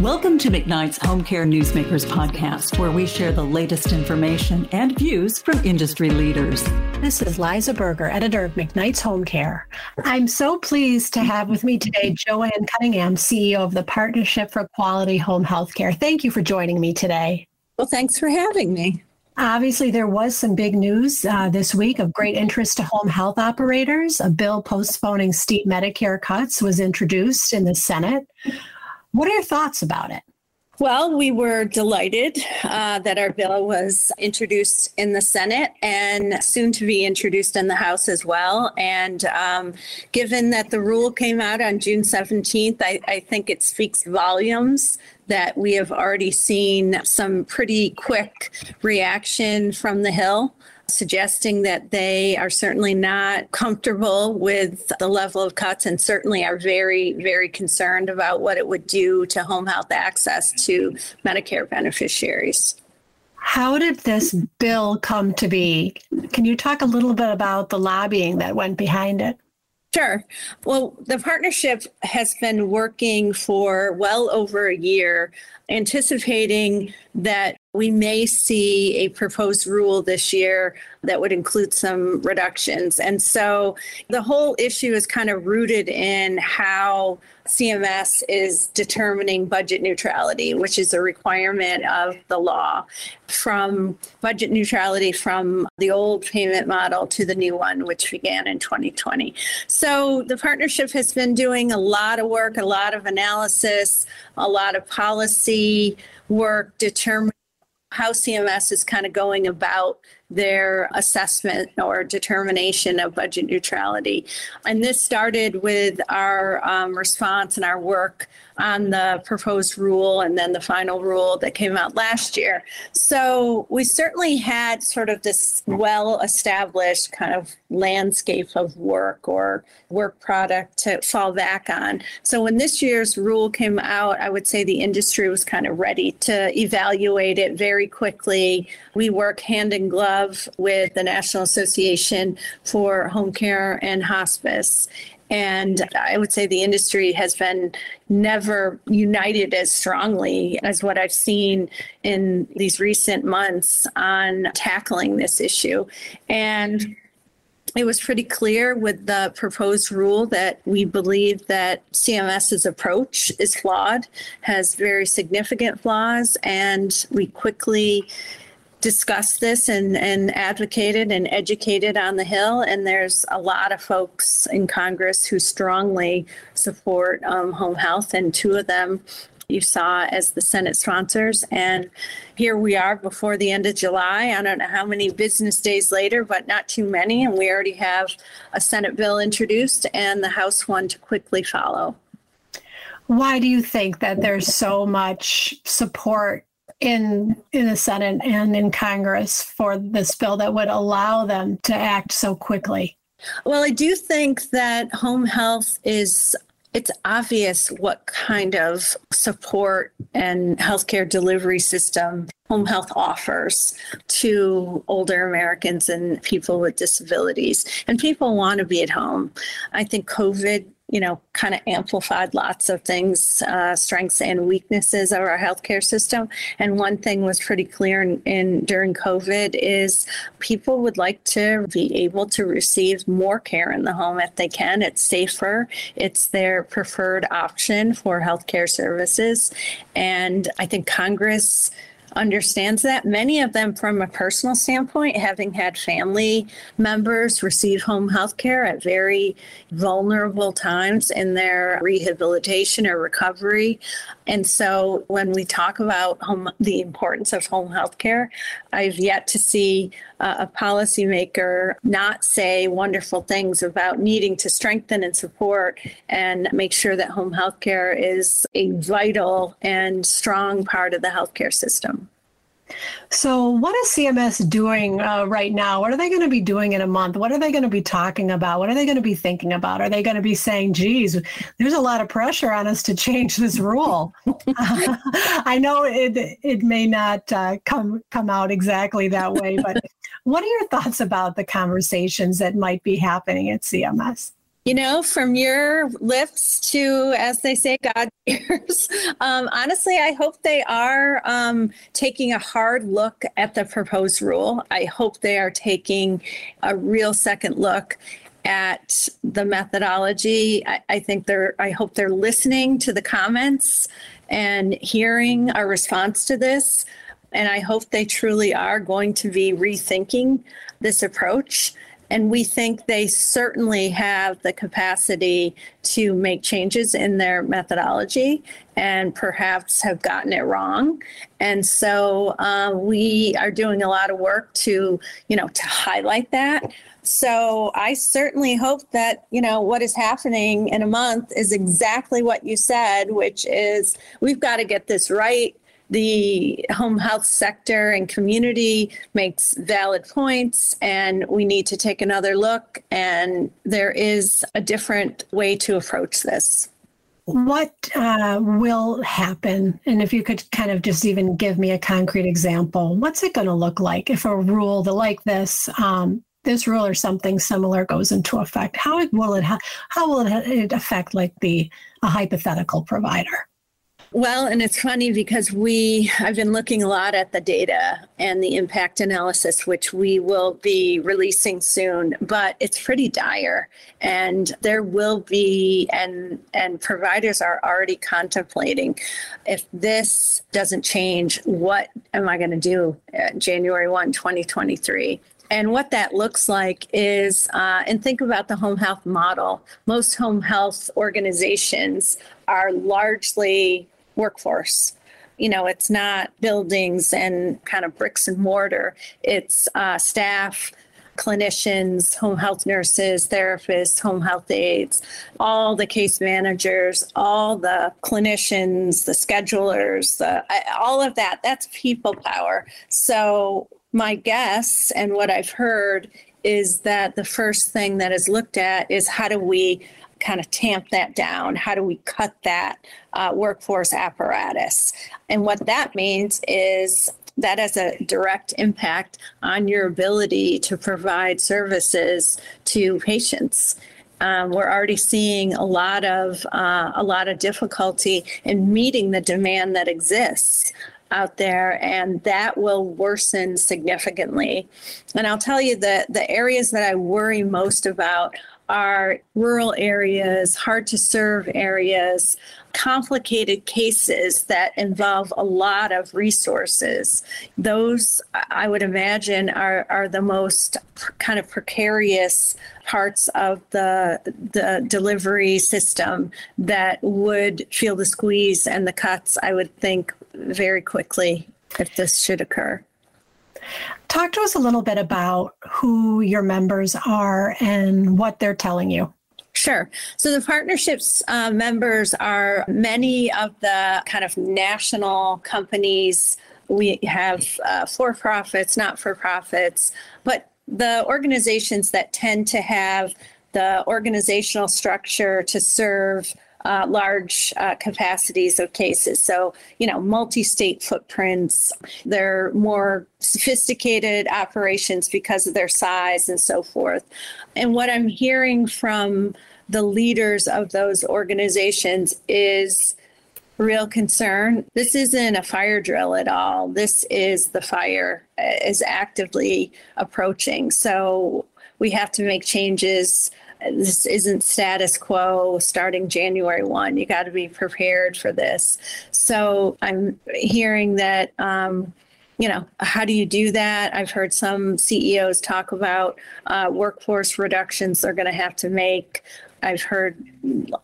Welcome to McKnight's Home Care Newsmakers podcast, where we share the latest information and views from industry leaders. This is Liza Berger, editor of McKnight's Home Care. I'm so pleased to have with me today Joanne Cunningham, CEO of the Partnership for Quality Home Healthcare. Thank you for joining me today. Well, thanks for having me. Obviously, there was some big news uh, this week of great interest to home health operators. A bill postponing steep Medicare cuts was introduced in the Senate. What are your thoughts about it? Well, we were delighted uh, that our bill was introduced in the Senate and soon to be introduced in the House as well. And um, given that the rule came out on June 17th, I, I think it speaks volumes that we have already seen some pretty quick reaction from the Hill suggesting that they are certainly not comfortable with the level of cuts and certainly are very, very concerned about what it would do to home health access to Medicare beneficiaries. How did this bill come to be? Can you talk a little bit about the lobbying that went behind it? Sure. Well, the partnership has been working for well over a year, anticipating that we may see a proposed rule this year that would include some reductions. And so the whole issue is kind of rooted in how CMS is determining budget neutrality, which is a requirement of the law from budget neutrality from the old payment model to the new one, which began in 2020. So the partnership has been doing a lot of work, a lot of analysis, a lot of policy work determining how CMS is kind of going about their assessment or determination of budget neutrality. And this started with our um, response and our work on the proposed rule and then the final rule that came out last year. So we certainly had sort of this well established kind of landscape of work or work product to fall back on. So when this year's rule came out, I would say the industry was kind of ready to evaluate it very quickly. We work hand in glove with the National Association for Home Care and Hospice. And I would say the industry has been never united as strongly as what I've seen in these recent months on tackling this issue. And it was pretty clear with the proposed rule that we believe that CMS's approach is flawed, has very significant flaws, and we quickly discussed this and, and advocated and educated on the Hill. And there's a lot of folks in Congress who strongly support um, home health, and two of them you saw as the Senate sponsors. And here we are before the end of July. I don't know how many business days later, but not too many. And we already have a Senate bill introduced and the House one to quickly follow. Why do you think that there's so much support in in the Senate and in Congress for this bill that would allow them to act so quickly? Well, I do think that home health is it's obvious what kind of support and healthcare delivery system home health offers to older Americans and people with disabilities. And people want to be at home. I think COVID you know, kind of amplified lots of things, uh, strengths and weaknesses of our healthcare system. And one thing was pretty clear in, in, during COVID is people would like to be able to receive more care in the home if they can. It's safer. It's their preferred option for healthcare services. And I think Congress understands that. Many of them, from a personal standpoint, having had family members receive home health care at very vulnerable times in their rehabilitation or recovery. And so when we talk about home, the importance of home health care, I've yet to see uh, a policymaker not say wonderful things about needing to strengthen and support and make sure that home health care is a vital and strong part of the healthcare system. So, what is CMS doing uh, right now? What are they going to be doing in a month? What are they going to be talking about? What are they going to be thinking about? Are they going to be saying, geez, there's a lot of pressure on us to change this rule? I know it, it may not uh, come, come out exactly that way, but what are your thoughts about the conversations that might be happening at CMS? You know, from your lips to, as they say, God's ears. Um, honestly, I hope they are um, taking a hard look at the proposed rule. I hope they are taking a real second look at the methodology. I, I think they're, I hope they're listening to the comments and hearing our response to this. And I hope they truly are going to be rethinking this approach. And we think they certainly have the capacity to make changes in their methodology and perhaps have gotten it wrong. And so uh, we are doing a lot of work to, you know, to highlight that. So I certainly hope that, you know, what is happening in a month is exactly what you said, which is we've got to get this right the home health sector and community makes valid points, and we need to take another look. And there is a different way to approach this. What uh, will happen? And if you could kind of just even give me a concrete example, what's it going to look like if a rule like this, um, this rule or something similar goes into effect? How will it? How will it affect like the a hypothetical provider? Well, and it's funny because we, I've been looking a lot at the data and the impact analysis, which we will be releasing soon, but it's pretty dire. And there will be, and, and providers are already contemplating if this doesn't change, what am I going to do January 1, 2023? And what that looks like is, uh, and think about the home health model. Most home health organizations are largely workforce. You know, it's not buildings and kind of bricks and mortar, it's uh, staff, clinicians, home health nurses, therapists, home health aides, all the case managers, all the clinicians, the schedulers, the, all of that. That's people power. So, my guess and what I've heard is that the first thing that is looked at is how do we kind of tamp that down? How do we cut that uh, workforce apparatus? And what that means is that has a direct impact on your ability to provide services to patients. Um, we're already seeing a lot of uh, a lot of difficulty in meeting the demand that exists out there, and that will worsen significantly. And I'll tell you that the areas that I worry most about are rural areas, hard to serve areas, complicated cases that involve a lot of resources. Those, I would imagine, are, are the most kind of precarious parts of the, the delivery system that would feel the squeeze and the cuts, I would think, very quickly if this should occur. Talk to us a little bit about who your members are and what they're telling you. Sure. So the partnerships uh, members are many of the kind of national companies. We have uh, for profits, not for profits, but the organizations that tend to have the organizational structure to serve uh, large uh, capacities of cases. So, you know, multi state footprints, they're more sophisticated operations because of their size and so forth. And what I'm hearing from the leaders of those organizations is real concern. This isn't a fire drill at all. This is the fire is actively approaching. So we have to make changes this isn't status quo starting January 1. You got to be prepared for this. So I'm hearing that, um, you know, how do you do that? I've heard some CEOs talk about uh, workforce reductions they're going to have to make. I've heard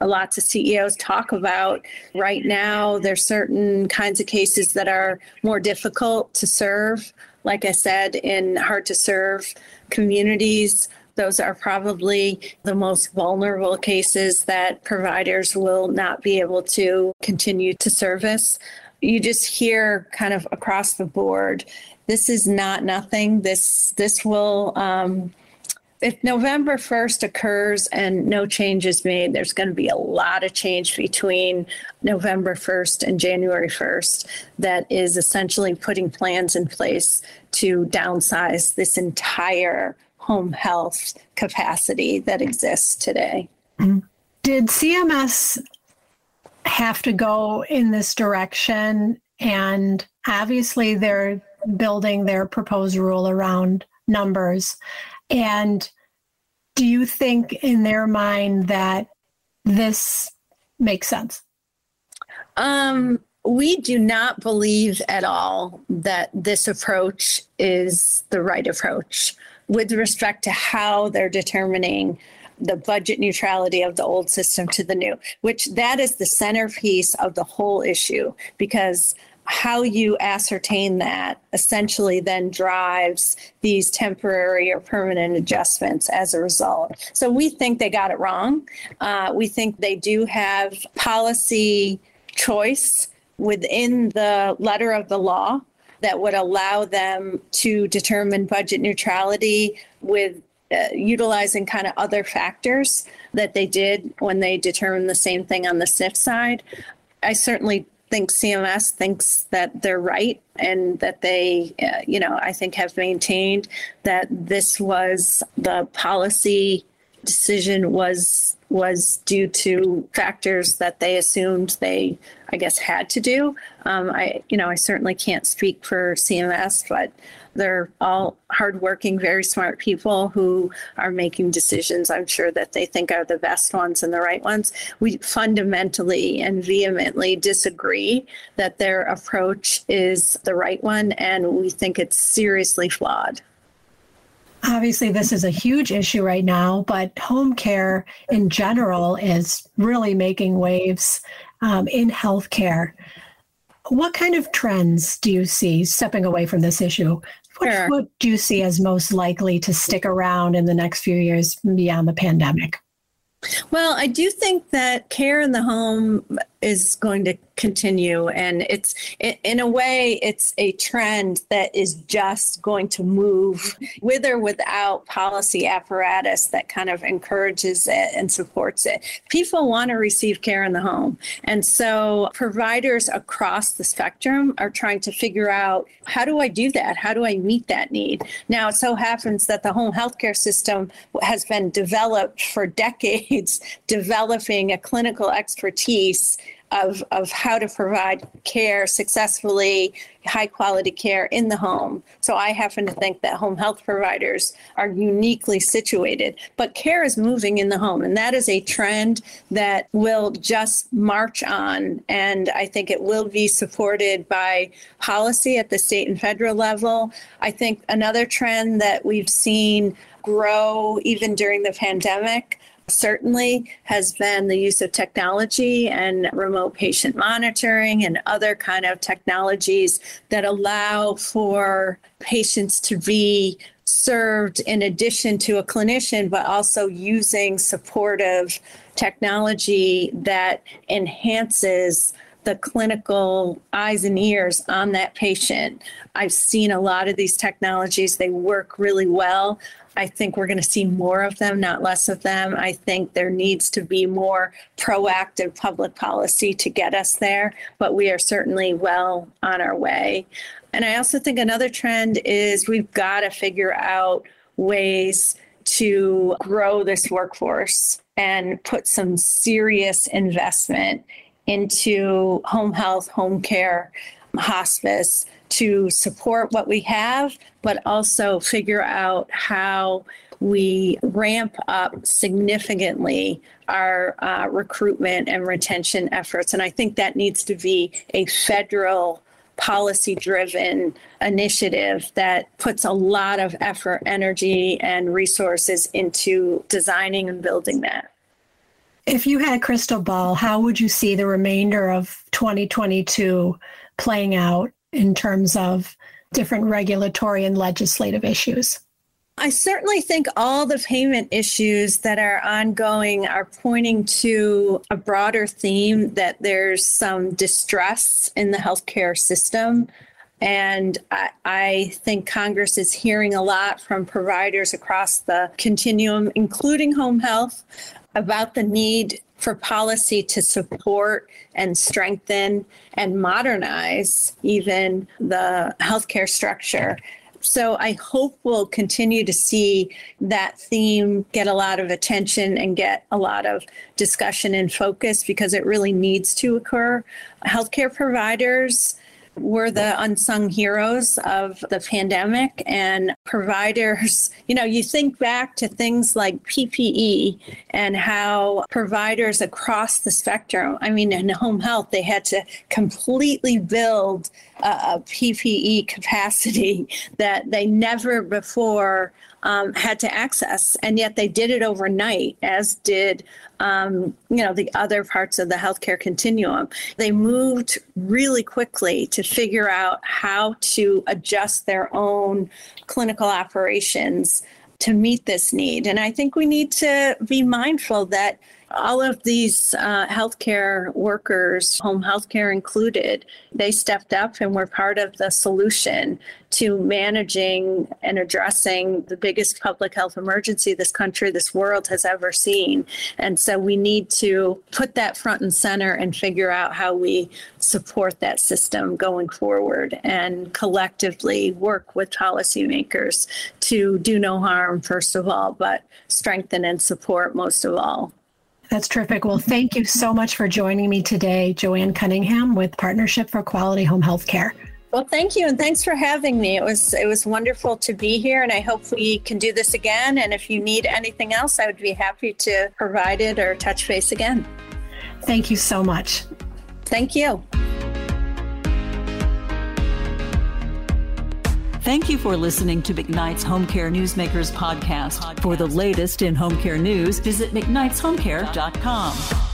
lots of CEOs talk about right now there's certain kinds of cases that are more difficult to serve. Like I said, in hard to serve communities, those are probably the most vulnerable cases that providers will not be able to continue to service. You just hear kind of across the board, this is not nothing. This this will um, if November 1st occurs and no change is made, there's going to be a lot of change between November 1st and January 1st that is essentially putting plans in place to downsize this entire home health capacity that exists today. Did CMS have to go in this direction? And obviously, they're building their proposed rule around numbers. And do you think in their mind that this makes sense? Um, we do not believe at all that this approach is the right approach with respect to how they're determining the budget neutrality of the old system to the new, which that is the centerpiece of the whole issue because how you ascertain that essentially then drives these temporary or permanent adjustments as a result. So we think they got it wrong. Uh, we think they do have policy choice within the letter of the law that would allow them to determine budget neutrality with uh, utilizing kind of other factors that they did when they determined the same thing on the SNF side. I certainly think CMS thinks that they're right and that they, uh, you know, I think have maintained that this was the policy decision was was due to factors that they assumed they, I guess, had to do. Um, I, you know, I certainly can't speak for CMS, but they're all hardworking, very smart people who are making decisions. I'm sure that they think are the best ones and the right ones. We fundamentally and vehemently disagree that their approach is the right one, and we think it's seriously flawed. Obviously, this is a huge issue right now, but home care in general is really making waves um, in healthcare. What kind of trends do you see stepping away from this issue? What, sure. what do you see as most likely to stick around in the next few years beyond the pandemic? Well, I do think that care in the home is going to continue. And it's in a way it's a trend that is just going to move with or without policy apparatus that kind of encourages it and supports it. People want to receive care in the home. And so providers across the spectrum are trying to figure out how do i do that? How do i meet that need? Now it so happens that the home healthcare system has been developed for decades developing a clinical expertise of, of how to provide care successfully, high quality care in the home. So I happen to think that home health providers are uniquely situated, but care is moving in the home. And that is a trend that will just march on. And I think it will be supported by policy at the state and federal level. I think another trend that we've seen grow even during the pandemic certainly has been the use of technology and remote patient monitoring and other kind of technologies that allow for patients to be served in addition to a clinician but also using supportive technology that enhances the clinical eyes and ears on that patient. I've seen a lot of these technologies, they work really well. I think we're going to see more of them, not less of them. I think there needs to be more proactive public policy to get us there, but we are certainly well on our way. And I also think another trend is we've got to figure out ways to grow this workforce and put some serious investment into home health, home care, hospice to support what we have, but also figure out how we ramp up significantly our uh, recruitment and retention efforts. And I think that needs to be a federal policy driven initiative that puts a lot of effort, energy, and resources into designing and building that. If you had a crystal ball, how would you see the remainder of 2022 playing out in terms of different regulatory and legislative issues? I certainly think all the payment issues that are ongoing are pointing to a broader theme that there's some distress in the healthcare system. And I, I, think Congress is hearing a lot from providers across the continuum, including home health, about the need for policy to support and strengthen and modernize even the healthcare structure So I hope we'll continue to see that theme get a lot of attention and get a lot of discussion and focus because it really needs to occur. Healthcare providers were the unsung heroes of the pandemic and providers. You know, you think back to things like PPE and how providers across the spectrum, I mean, in home health, they had to completely build a, PPE capacity that they never before um, had to access, and yet they did it overnight, as did um, you know the other parts of the healthcare continuum. They moved really quickly to figure out how to adjust their own clinical operations to meet this need, and I think we need to be mindful that all of these uh, healthcare workers, home healthcare included, they stepped up and were part of the solution to managing and addressing the biggest public health emergency this country, this world has ever seen. And so we need to put that front and center and figure out how we support that system going forward and collectively work with policymakers to do no harm, first of all, but strengthen and support most of all. That's terrific. Well, thank you so much for joining me today, Joanne Cunningham with Partnership for Quality Home Health Care. Well, thank you, and thanks for having me. It was it was wonderful to be here, and I hope we can do this again. And if you need anything else, I would be happy to provide it or touch base again. Thank you so much. Thank you. Thank you for listening to McKnight's Home Care Newsmakers podcast. For the latest in home care news, visit McKnight'sHomeCare.com.